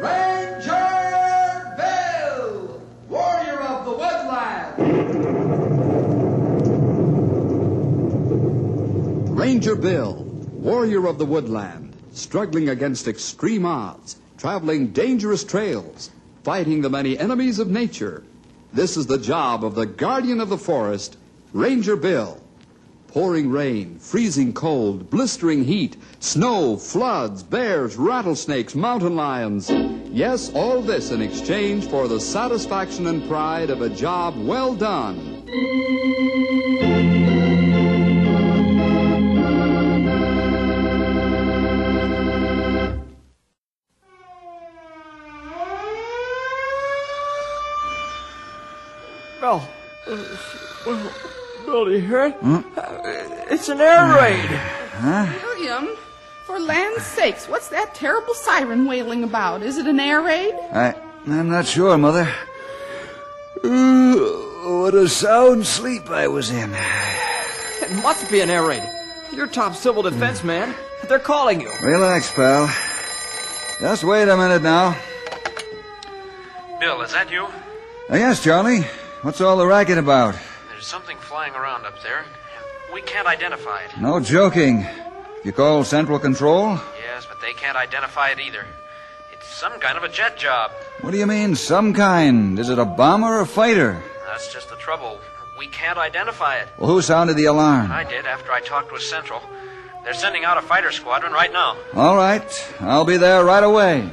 Ranger Bill, warrior of the woodland. Ranger Bill, warrior of the woodland, struggling against extreme odds, traveling dangerous trails, fighting the many enemies of nature. This is the job of the guardian of the forest, Ranger Bill. Pouring rain, freezing cold, blistering heat, snow, floods, bears, rattlesnakes, mountain lions. Yes, all this in exchange for the satisfaction and pride of a job well done. Well, uh, well, Bill, do you hear it? Uh, it's an air raid. William, for land's sakes, what's that terrible siren wailing about? Is it an air raid? I, I'm not sure, Mother. Ooh, what a sound sleep I was in. It must be an air raid. You're top civil defense man. They're calling you. Relax, pal. Just wait a minute now. Bill, is that you? Uh, yes, Charlie. What's all the racket about? There's something flying around up there. and We can't identify it. No joking. You call Central Control? Yes, but they can't identify it either. It's some kind of a jet job. What do you mean, some kind? Is it a bomber or a fighter? That's just the trouble. We can't identify it. Well, who sounded the alarm? I did after I talked with Central. They're sending out a fighter squadron right now. All right. I'll be there right away.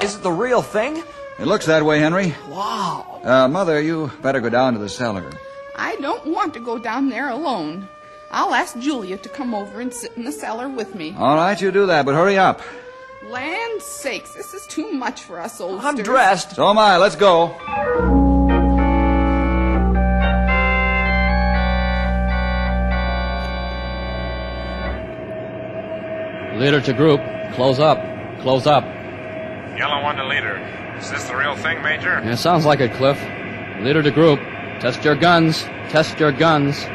Is it the real thing? It looks that way, Henry. Wow. Uh, Mother, you better go down to the cellar. I don't want to go down there alone. I'll ask Julia to come over and sit in the cellar with me. All right, you do that, but hurry up. Land sakes, this is too much for us oldsters. I'm dressed. So am I. Let's go. Leader to group. Close up. Close up. Yellow one to leader. Is this the real thing, Major? Yeah, sounds like it, Cliff. Leader to group. Test your guns. Test your guns.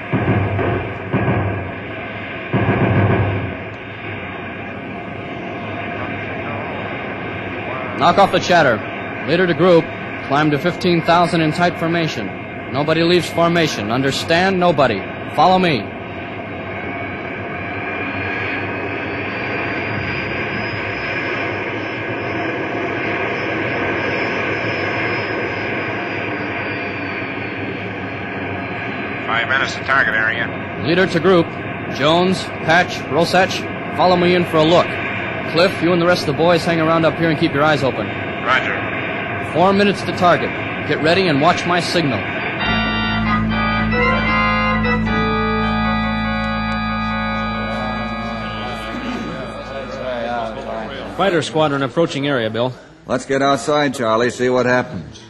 Knock off the chatter. Leader to group. Climb to 15,000 in tight formation. Nobody leaves formation. Understand? Nobody. Follow me. Five minutes target area. Leader to group. Jones, Patch, Rosach, follow me in for a look. Cliff, you and the rest of the boys hang around up here and keep your eyes open. Roger. Four minutes to target. Get ready and watch my signal. Fighter squadron approaching area, Bill. Let's get outside, Charlie, see what happens.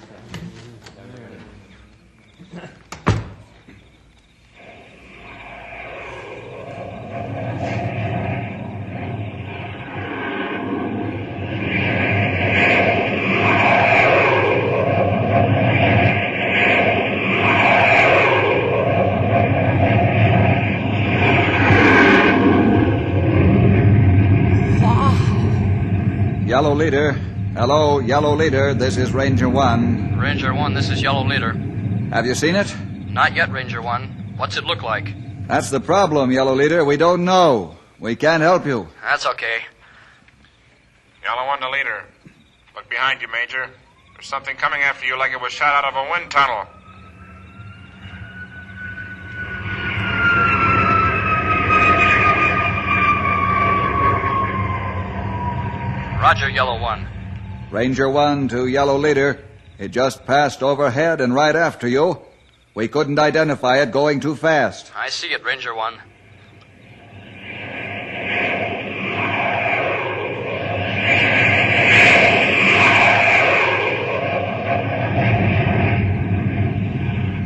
Hello, yellow leader. This is Ranger One. Ranger 1, this is Yellow Leader. Have you seen it? Not yet, Ranger 1. What's it look like? That's the problem, yellow leader. We don't know. We can't help you. That's okay. Yellow one the leader. Look behind you, Major. There's something coming after you like it was shot out of a wind tunnel. Roger, Yellow 1. Ranger One to yellow leader. It just passed overhead and right after you. We couldn't identify it going too fast. I see it, Ranger 1.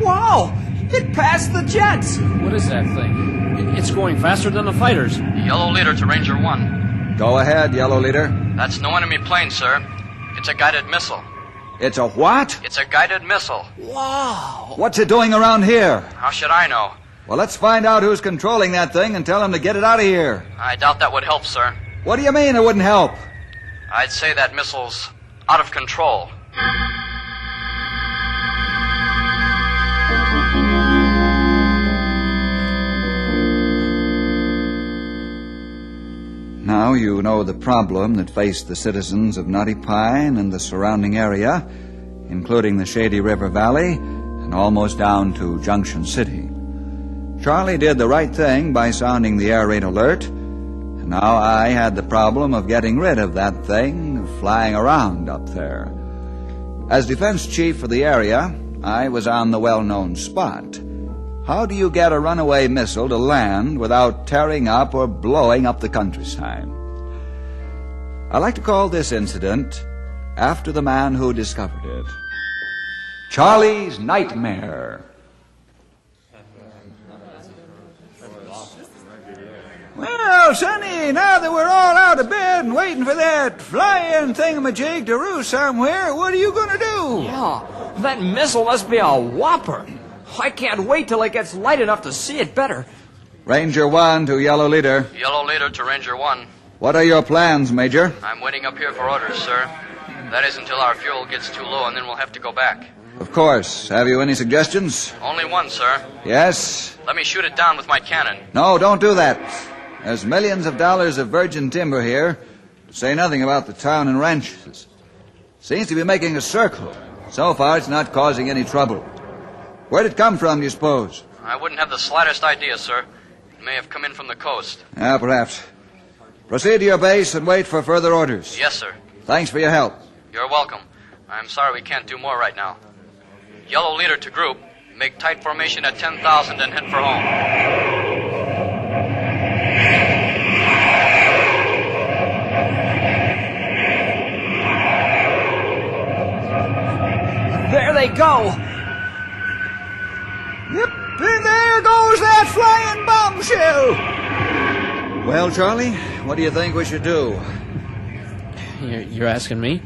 Wow! It passed the jets! What is that thing? It's going faster than the fighters. Yellow Leader to Ranger 1. Go ahead, yellow leader. That's no enemy plane, sir. It's a guided missile. It's a what? It's a guided missile. Wow! What's it doing around here? How should I know? Well, let's find out who's controlling that thing and tell him to get it out of here. I doubt that would help, sir. What do you mean it wouldn't help? I'd say that missile's out of control. Now you know the problem that faced the citizens of Knotty Pine and the surrounding area, including the Shady River Valley and almost down to Junction City. Charlie did the right thing by sounding the air raid alert, and now I had the problem of getting rid of that thing flying around up there. As defense chief for the area, I was on the well known spot. How do you get a runaway missile to land without tearing up or blowing up the countryside? I like to call this incident after the man who discovered it Charlie's Nightmare. Well, Sonny, now that we're all out of bed and waiting for that flying thingamajig to roost somewhere, what are you going to do? Yeah, that missile must be a whopper. I can't wait till it gets light enough to see it better. Ranger 1 to Yellow Leader. Yellow leader to Ranger 1. What are your plans, Major? I'm waiting up here for orders, sir. That is until our fuel gets too low, and then we'll have to go back. Of course. Have you any suggestions? Only one, sir. Yes? Let me shoot it down with my cannon. No, don't do that. There's millions of dollars of virgin timber here, to say nothing about the town and ranches. Seems to be making a circle. So far, it's not causing any trouble. Where'd it come from, do you suppose? I wouldn't have the slightest idea, sir. It may have come in from the coast. Ah, perhaps. Proceed to your base and wait for further orders. Yes, sir. Thanks for your help. You're welcome. I'm sorry we can't do more right now. Yellow leader to group. Make tight formation at 10,000 and head for home. There they go. Yep, and there goes that flying bombshell. Well, Charlie, what do you think we should do? You're, you're asking me?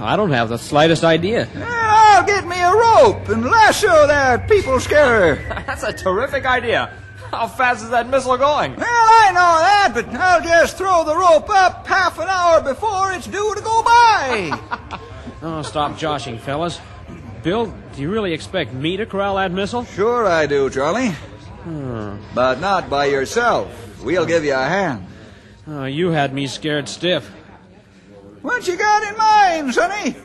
I don't have the slightest idea. I'll get me a rope and lasso that people scarer. That's a terrific idea. How fast is that missile going? Well, I know that, but I'll just throw the rope up half an hour before it's due to go by. Oh, stop joshing, fellas. Bill, do you really expect me to corral that missile? sure I do, Charlie. But not by yourself. We'll give you a hand. Oh, you had me scared stiff. What you got in mind, Sonny?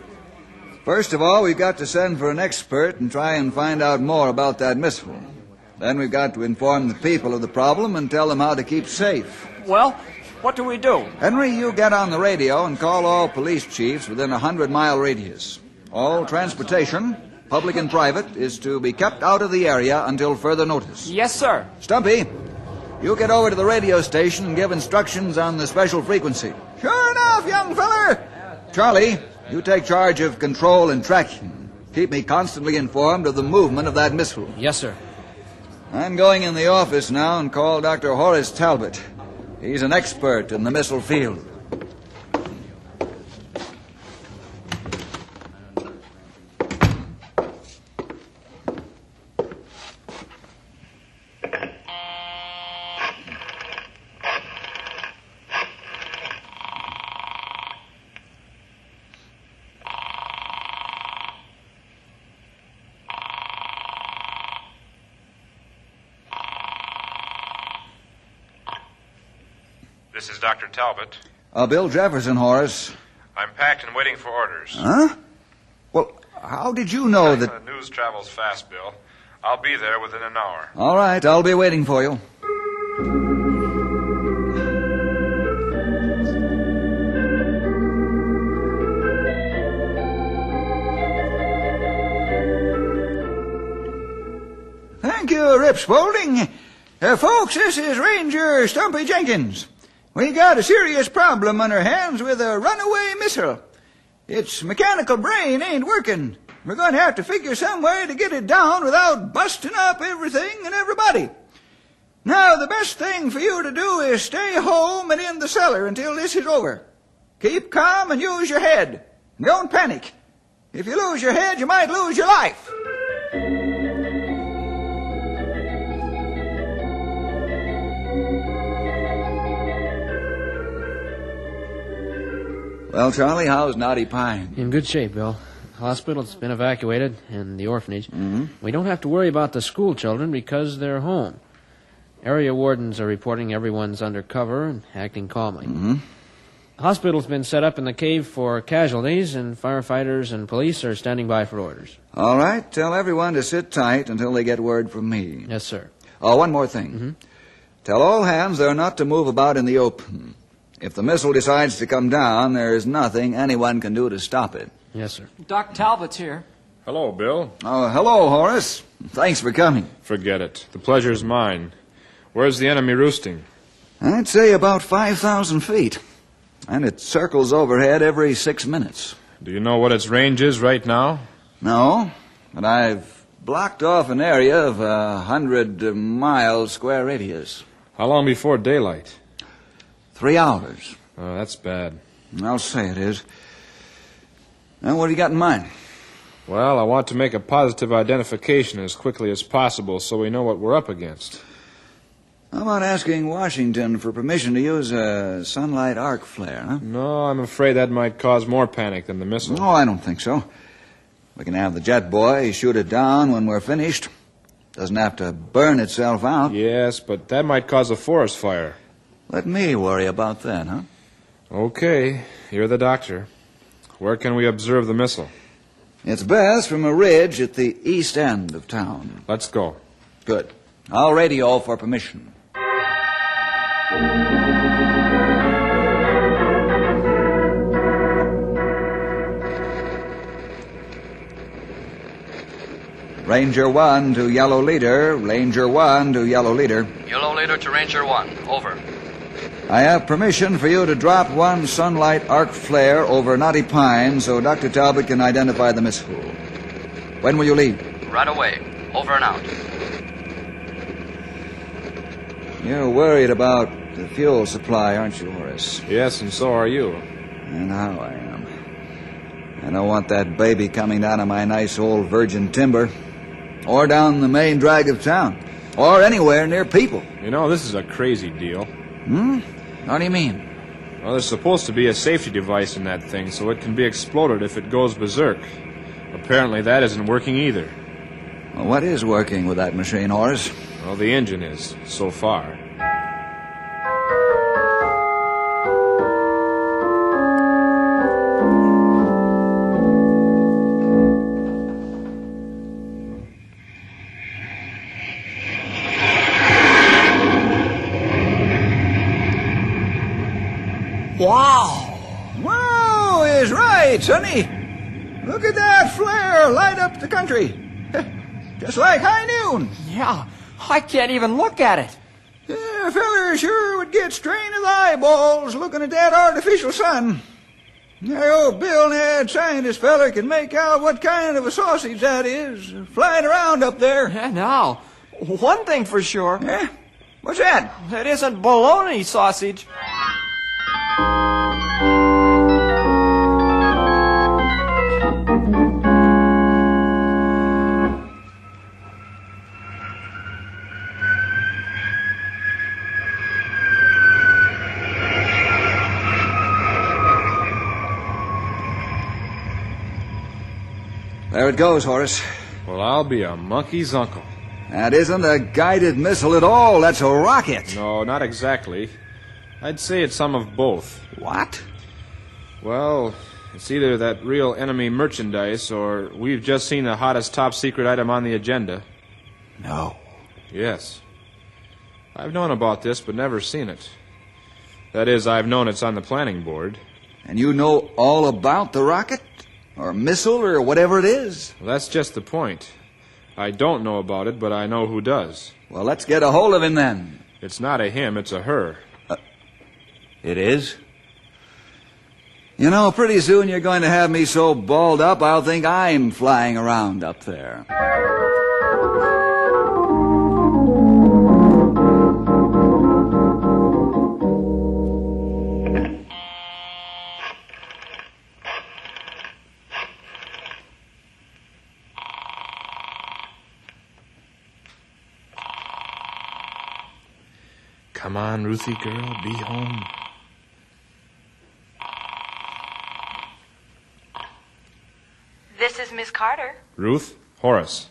First of all, we've got to send for an expert and try and find out more about that missile. Then we've got to inform the people of the problem and tell them how to keep safe. Well, what do we do? Henry, you get on the radio and call all police chiefs within a hundred mile radius. All transportation, public and private, is to be kept out of the area until further notice. Yes, sir. Stumpy, you get over to the radio station and give instructions on the special frequency. Sure enough, young feller. Charlie, you take charge of control and tracking. Keep me constantly informed of the movement of that missile. Yes, sir. I'm going in the office now and call Dr. Horace Talbot. He's an expert in the missile field. This is Dr. Talbot. Uh, Bill Jefferson, Horace. I'm packed and waiting for orders. Huh? Well, how did you know that? Uh, news travels fast, Bill. I'll be there within an hour. All right, I'll be waiting for you. Thank you, Rip Spaulding. Uh, folks, this is Ranger Stumpy Jenkins. We got a serious problem on our hands with a runaway missile. Its mechanical brain ain't working. We're going to have to figure some way to get it down without busting up everything and everybody. Now, the best thing for you to do is stay home and in the cellar until this is over. Keep calm and use your head. Don't panic. If you lose your head, you might lose your life. Well, Charlie, how's Knotty Pine? In good shape, Bill. Hospital's been evacuated, and the orphanage. Mm-hmm. We don't have to worry about the school children because they're home. Area wardens are reporting everyone's under cover and acting calmly. Mm-hmm. Hospital's been set up in the cave for casualties, and firefighters and police are standing by for orders. All right, tell everyone to sit tight until they get word from me. Yes, sir. Oh, one more thing. Mm-hmm. Tell all hands they're not to move about in the open. If the missile decides to come down, there is nothing anyone can do to stop it. Yes, sir. Doc Talbot's here. Hello, Bill. Oh, hello, Horace. Thanks for coming. Forget it. The pleasure's mine. Where's the enemy roosting? I'd say about 5,000 feet. And it circles overhead every six minutes. Do you know what its range is right now? No, but I've blocked off an area of a hundred mile square radius. How long before daylight? Three hours. Oh, that's bad. I'll say it is. Now, what do you got in mind? Well, I want to make a positive identification as quickly as possible so we know what we're up against. How about asking Washington for permission to use a sunlight arc flare, huh? No, I'm afraid that might cause more panic than the missile. No, I don't think so. We can have the jet boy shoot it down when we're finished. Doesn't have to burn itself out. Yes, but that might cause a forest fire. Let me worry about that, huh? Okay, you're the doctor. Where can we observe the missile? It's best from a ridge at the east end of town. Let's go. Good. I'll radio for permission. Ranger 1 to Yellow Leader. Ranger 1 to Yellow Leader. Yellow Leader to Ranger 1. Over. I have permission for you to drop one sunlight arc flare over Knotty Pine so Dr. Talbot can identify the missile. When will you leave? Right away. Over and out. You're worried about the fuel supply, aren't you, Horace? Yes, and so are you. And how I am. I don't want that baby coming down on my nice old virgin timber, or down the main drag of town, or anywhere near people. You know, this is a crazy deal. Hmm? What do you mean? Well, there's supposed to be a safety device in that thing so it can be exploded if it goes berserk. Apparently, that isn't working either. Well, what is working with that machine, Horace? Well, the engine is, so far. Sonny. Look at that flare light up the country. Just like high noon. Yeah, I can't even look at it. Yeah, a feller sure would get strained of the eyeballs looking at that artificial sun. Oh, that old Bill Ned scientist feller can make out what kind of a sausage that is flying around up there. Yeah, now, one thing for sure. Yeah? What's that? It isn't bologna sausage. It goes, Horace. Well, I'll be a monkey's uncle. That isn't a guided missile at all. That's a rocket. No, not exactly. I'd say it's some of both. What? Well, it's either that real enemy merchandise or we've just seen the hottest top secret item on the agenda. No. Yes. I've known about this, but never seen it. That is, I've known it's on the planning board. And you know all about the rocket? Or missile, or whatever it is? Well, that's just the point. I don't know about it, but I know who does. Well, let's get a hold of him then. It's not a him, it's a her. Uh, it is? You know, pretty soon you're going to have me so balled up I'll think I'm flying around up there. on, Ruthie girl, be home. This is Miss Carter. Ruth? Horace.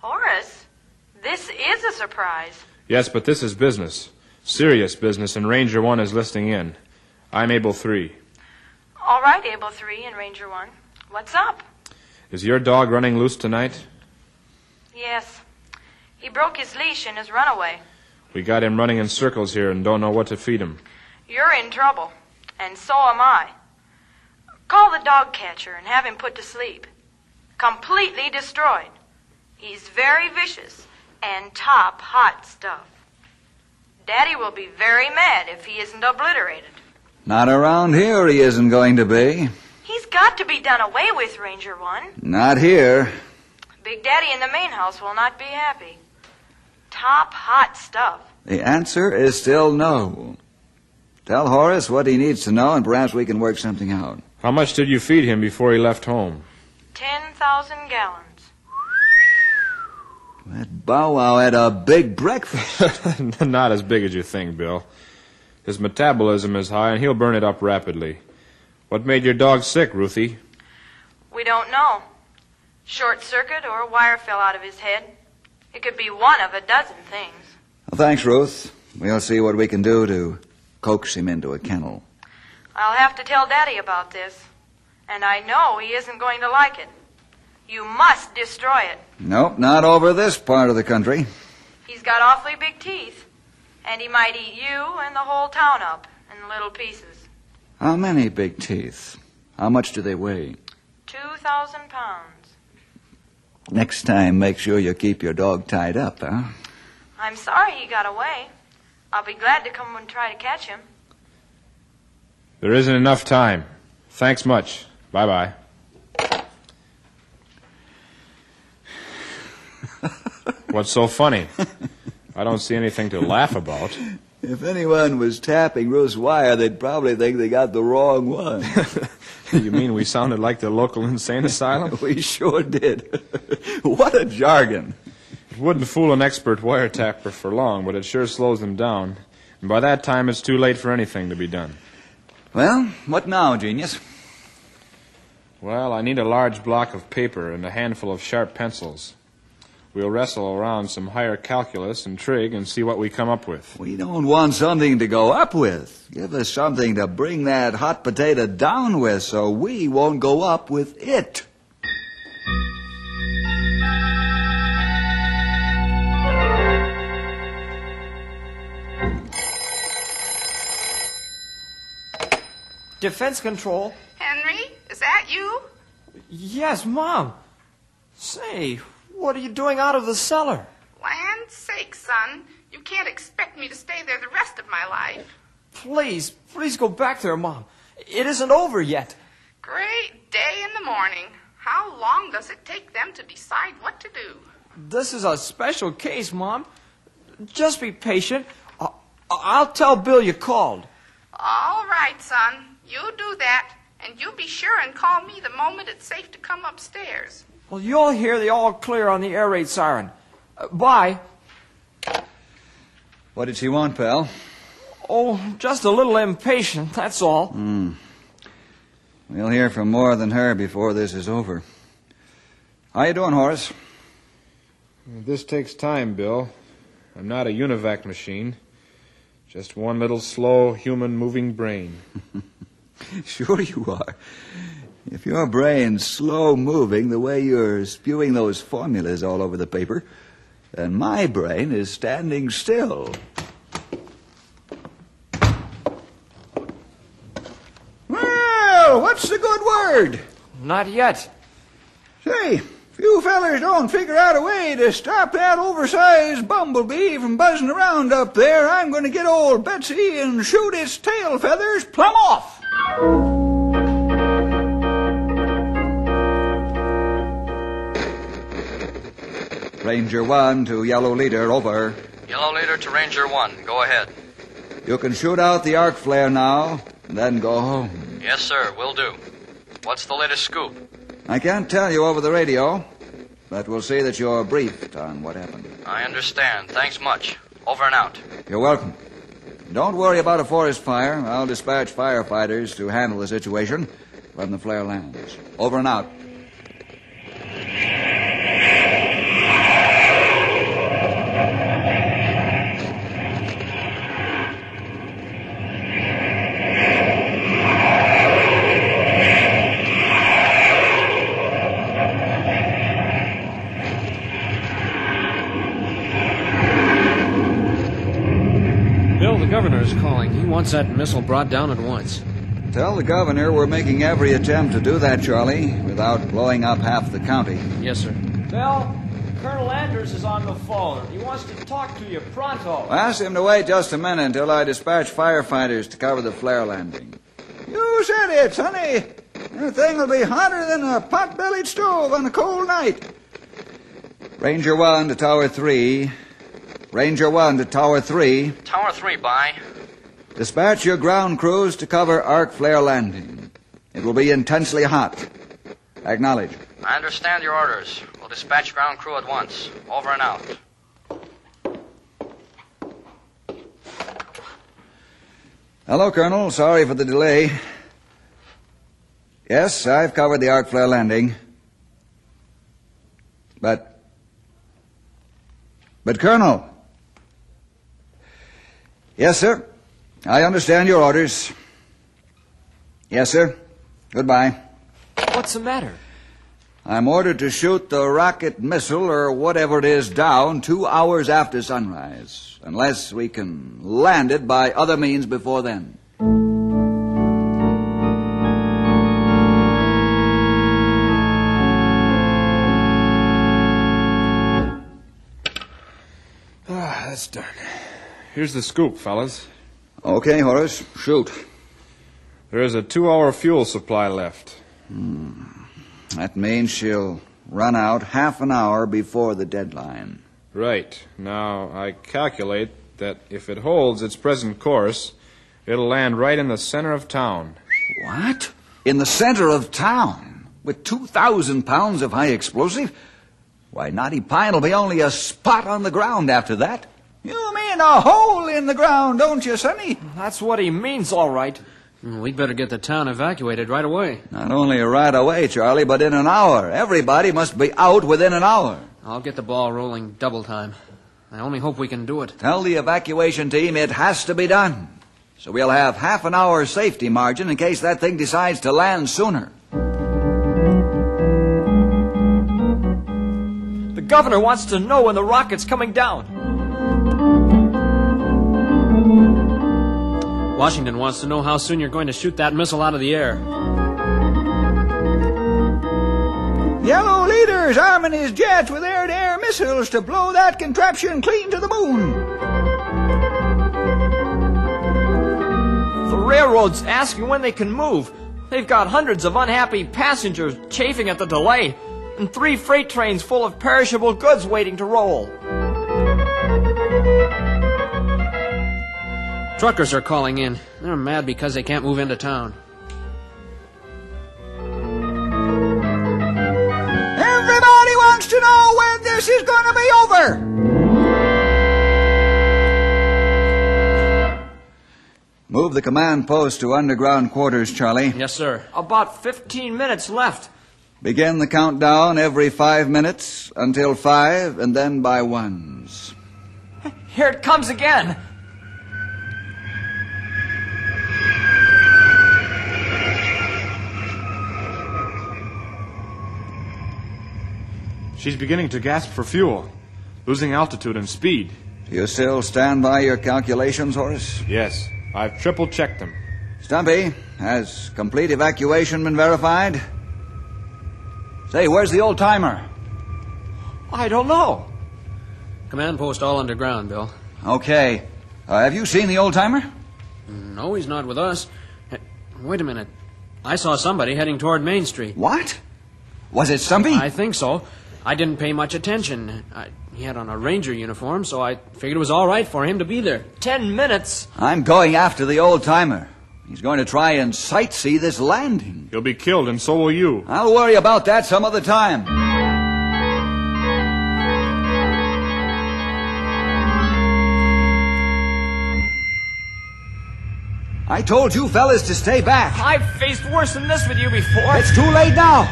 Horace? This is a surprise. Yes, but this is business. Serious business, and Ranger 1 is listening in. I'm Able 3. All right, Able 3 and Ranger 1. What's up? Is your dog running loose tonight? Yes. He broke his leash in his runaway. We got him running in circles here and don't know what to feed him. You're in trouble, and so am I. Call the dog catcher and have him put to sleep. Completely destroyed. He's very vicious and top hot stuff. Daddy will be very mad if he isn't obliterated. Not around here, he isn't going to be. He's got to be done away with, Ranger One. Not here. Big Daddy in the main house will not be happy. Top hot stuff. The answer is still no. Tell Horace what he needs to know, and perhaps we can work something out. How much did you feed him before he left home? Ten thousand gallons. That Bow Wow had a big breakfast. Not as big as you think, Bill. His metabolism is high, and he'll burn it up rapidly. What made your dog sick, Ruthie? We don't know. Short circuit or a wire fell out of his head. It could be one of a dozen things. Well, thanks, Ruth. We'll see what we can do to coax him into a kennel. I'll have to tell Daddy about this. And I know he isn't going to like it. You must destroy it. Nope, not over this part of the country. He's got awfully big teeth. And he might eat you and the whole town up in little pieces. How many big teeth? How much do they weigh? Two thousand pounds. Next time, make sure you keep your dog tied up, huh? I'm sorry he got away. I'll be glad to come and try to catch him. There isn't enough time. Thanks much. Bye bye. What's so funny? I don't see anything to laugh about. If anyone was tapping Ruth's wire, they'd probably think they got the wrong one. you mean we sounded like the local insane asylum? we sure did. what a jargon. It wouldn't fool an expert wiretapper for long, but it sure slows them down. And by that time, it's too late for anything to be done. Well, what now, genius? Well, I need a large block of paper and a handful of sharp pencils. We'll wrestle around some higher calculus and trig and see what we come up with. We don't want something to go up with. Give us something to bring that hot potato down with so we won't go up with it. Defense control. Henry, is that you? Yes, Mom. Say, what are you doing out of the cellar? Land's sake, son. You can't expect me to stay there the rest of my life. Please, please go back there, Mom. It isn't over yet. Great day in the morning. How long does it take them to decide what to do? This is a special case, Mom. Just be patient. I'll tell Bill you called. All right, son. You do that, and you be sure and call me the moment it's safe to come upstairs. Well, you'll hear the all clear on the air raid siren. Uh, bye. What did she want, pal? Oh, just a little impatient, that's all. Hmm. We'll hear from more than her before this is over. How are you doing, Horace? This takes time, Bill. I'm not a UNIVAC machine. Just one little slow human moving brain. sure you are. If your brain's slow moving the way you're spewing those formulas all over the paper, then my brain is standing still. Well, what's the good word? Not yet. Say, if you fellers don't figure out a way to stop that oversized bumblebee from buzzing around up there, I'm going to get old Betsy and shoot its tail feathers plumb off. Ranger 1 to Yellow Leader, over. Yellow Leader to Ranger 1. Go ahead. You can shoot out the arc flare now, and then go home. Yes, sir. Will do. What's the latest scoop? I can't tell you over the radio, but we'll see that you're briefed on what happened. I understand. Thanks much. Over and out. You're welcome. Don't worry about a forest fire. I'll dispatch firefighters to handle the situation when the flare lands. Over and out. Governor. He wants that missile brought down at once. Tell the governor we're making every attempt to do that, Charlie, without blowing up half the county. Yes, sir. Bill, Colonel Anders is on the phone. He wants to talk to you pronto. Ask him to wait just a minute until I dispatch firefighters to cover the flare landing. You said it, Sonny. The thing will be hotter than a pot-bellied stove on a cold night. Ranger 1 to Tower 3. Ranger 1 to Tower 3. Tower 3, by. Dispatch your ground crews to cover arc flare landing. It will be intensely hot. Acknowledge. I understand your orders. We'll dispatch ground crew at once. Over and out. Hello, Colonel. Sorry for the delay. Yes, I've covered the arc flare landing. But. But, Colonel. Yes, sir. I understand your orders. Yes, sir. Goodbye. What's the matter? I'm ordered to shoot the rocket missile or whatever it is down two hours after sunrise, unless we can land it by other means before then. Ah, that's done. Here's the scoop, fellas. Okay, Horace, shoot. There is a two hour fuel supply left. Hmm. That means she'll run out half an hour before the deadline. Right. Now, I calculate that if it holds its present course, it'll land right in the center of town. What? In the center of town? With 2,000 pounds of high explosive? Why, Knotty Pine will be only a spot on the ground after that. You mean a hole in the ground, don't you, Sonny? That's what he means, all right. We'd better get the town evacuated right away. Not only right away, Charlie, but in an hour. Everybody must be out within an hour. I'll get the ball rolling double time. I only hope we can do it. Tell the evacuation team it has to be done. So we'll have half an hour safety margin in case that thing decides to land sooner. The governor wants to know when the rocket's coming down. Washington wants to know how soon you're going to shoot that missile out of the air. Yellow leader's arming his jets with air-to-air missiles to blow that contraption clean to the moon. The railroad's asking when they can move. They've got hundreds of unhappy passengers chafing at the delay, and three freight trains full of perishable goods waiting to roll. Truckers are calling in. They're mad because they can't move into town. Everybody wants to know when this is going to be over. Move the command post to underground quarters, Charlie. Yes, sir. About 15 minutes left. Begin the countdown every five minutes until five, and then by ones. Here it comes again. She's beginning to gasp for fuel, losing altitude and speed. You still stand by your calculations, Horace? Yes, I've triple checked them. Stumpy, has complete evacuation been verified? Say, where's the old timer? I don't know. Command post all underground, Bill. Okay. Uh, have you seen the old timer? No, he's not with us. Wait a minute. I saw somebody heading toward Main Street. What? Was it Stumpy? I think so. I didn't pay much attention. I, he had on a ranger uniform, so I figured it was all right for him to be there. Ten minutes. I'm going after the old timer. He's going to try and sightsee this landing. He'll be killed, and so will you. I'll worry about that some other time. I told you fellas to stay back. I've faced worse than this with you before. It's too late now.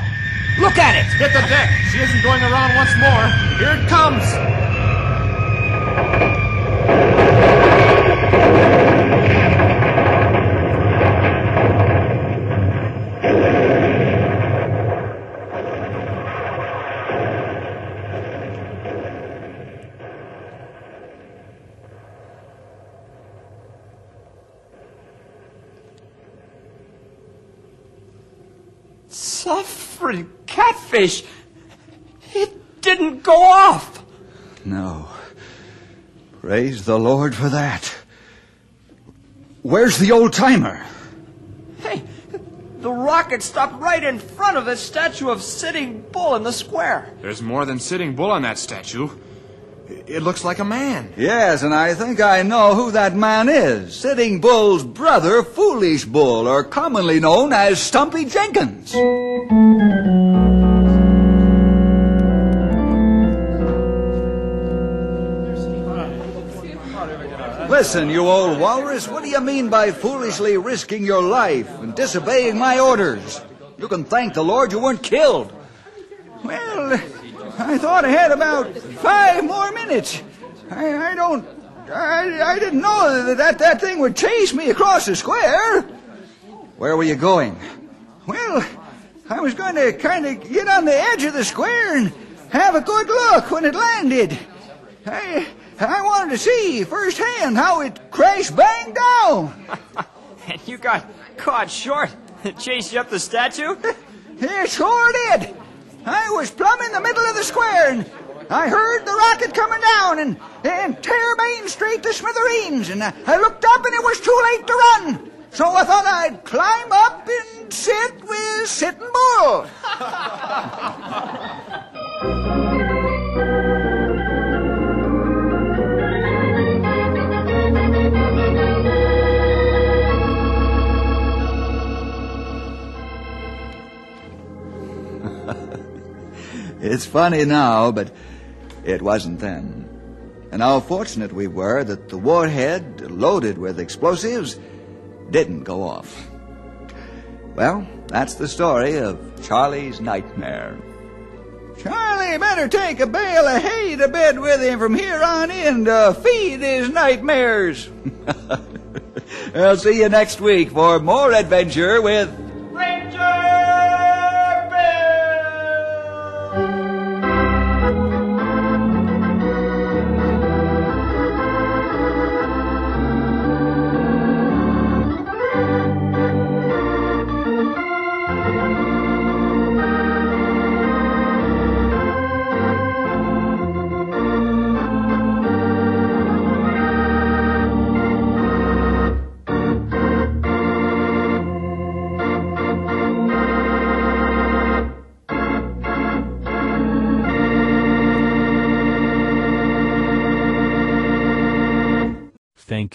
Look at it. Hit the deck. She isn't going around once more. Here it comes. Catfish. It didn't go off. No. Praise the Lord for that. Where's the old timer? Hey, the rocket stopped right in front of the statue of Sitting Bull in the square. There's more than Sitting Bull on that statue. It looks like a man. Yes, and I think I know who that man is. Sitting Bull's brother, Foolish Bull, or commonly known as Stumpy Jenkins. Listen, you old walrus, what do you mean by foolishly risking your life and disobeying my orders? You can thank the Lord you weren't killed. Well, I thought I had about five more minutes. I, I don't. I, I didn't know that, that that thing would chase me across the square. Where were you going? Well, I was going to kind of get on the edge of the square and have a good look when it landed. I, I wanted to see firsthand how it crash banged down. and you got caught short. It chased you up the statue? it sure did. I was plumb in the middle of the square, and I heard the rocket coming down and, and tear Main Street to smithereens, and I, I looked up and it was too late to run. So I thought I'd climb up and sit with Sitting Bull. It's funny now, but it wasn't then. And how fortunate we were that the warhead, loaded with explosives, didn't go off. Well, that's the story of Charlie's nightmare. Charlie better take a bale of hay to bed with him from here on in to feed his nightmares. I'll see you next week for more adventure with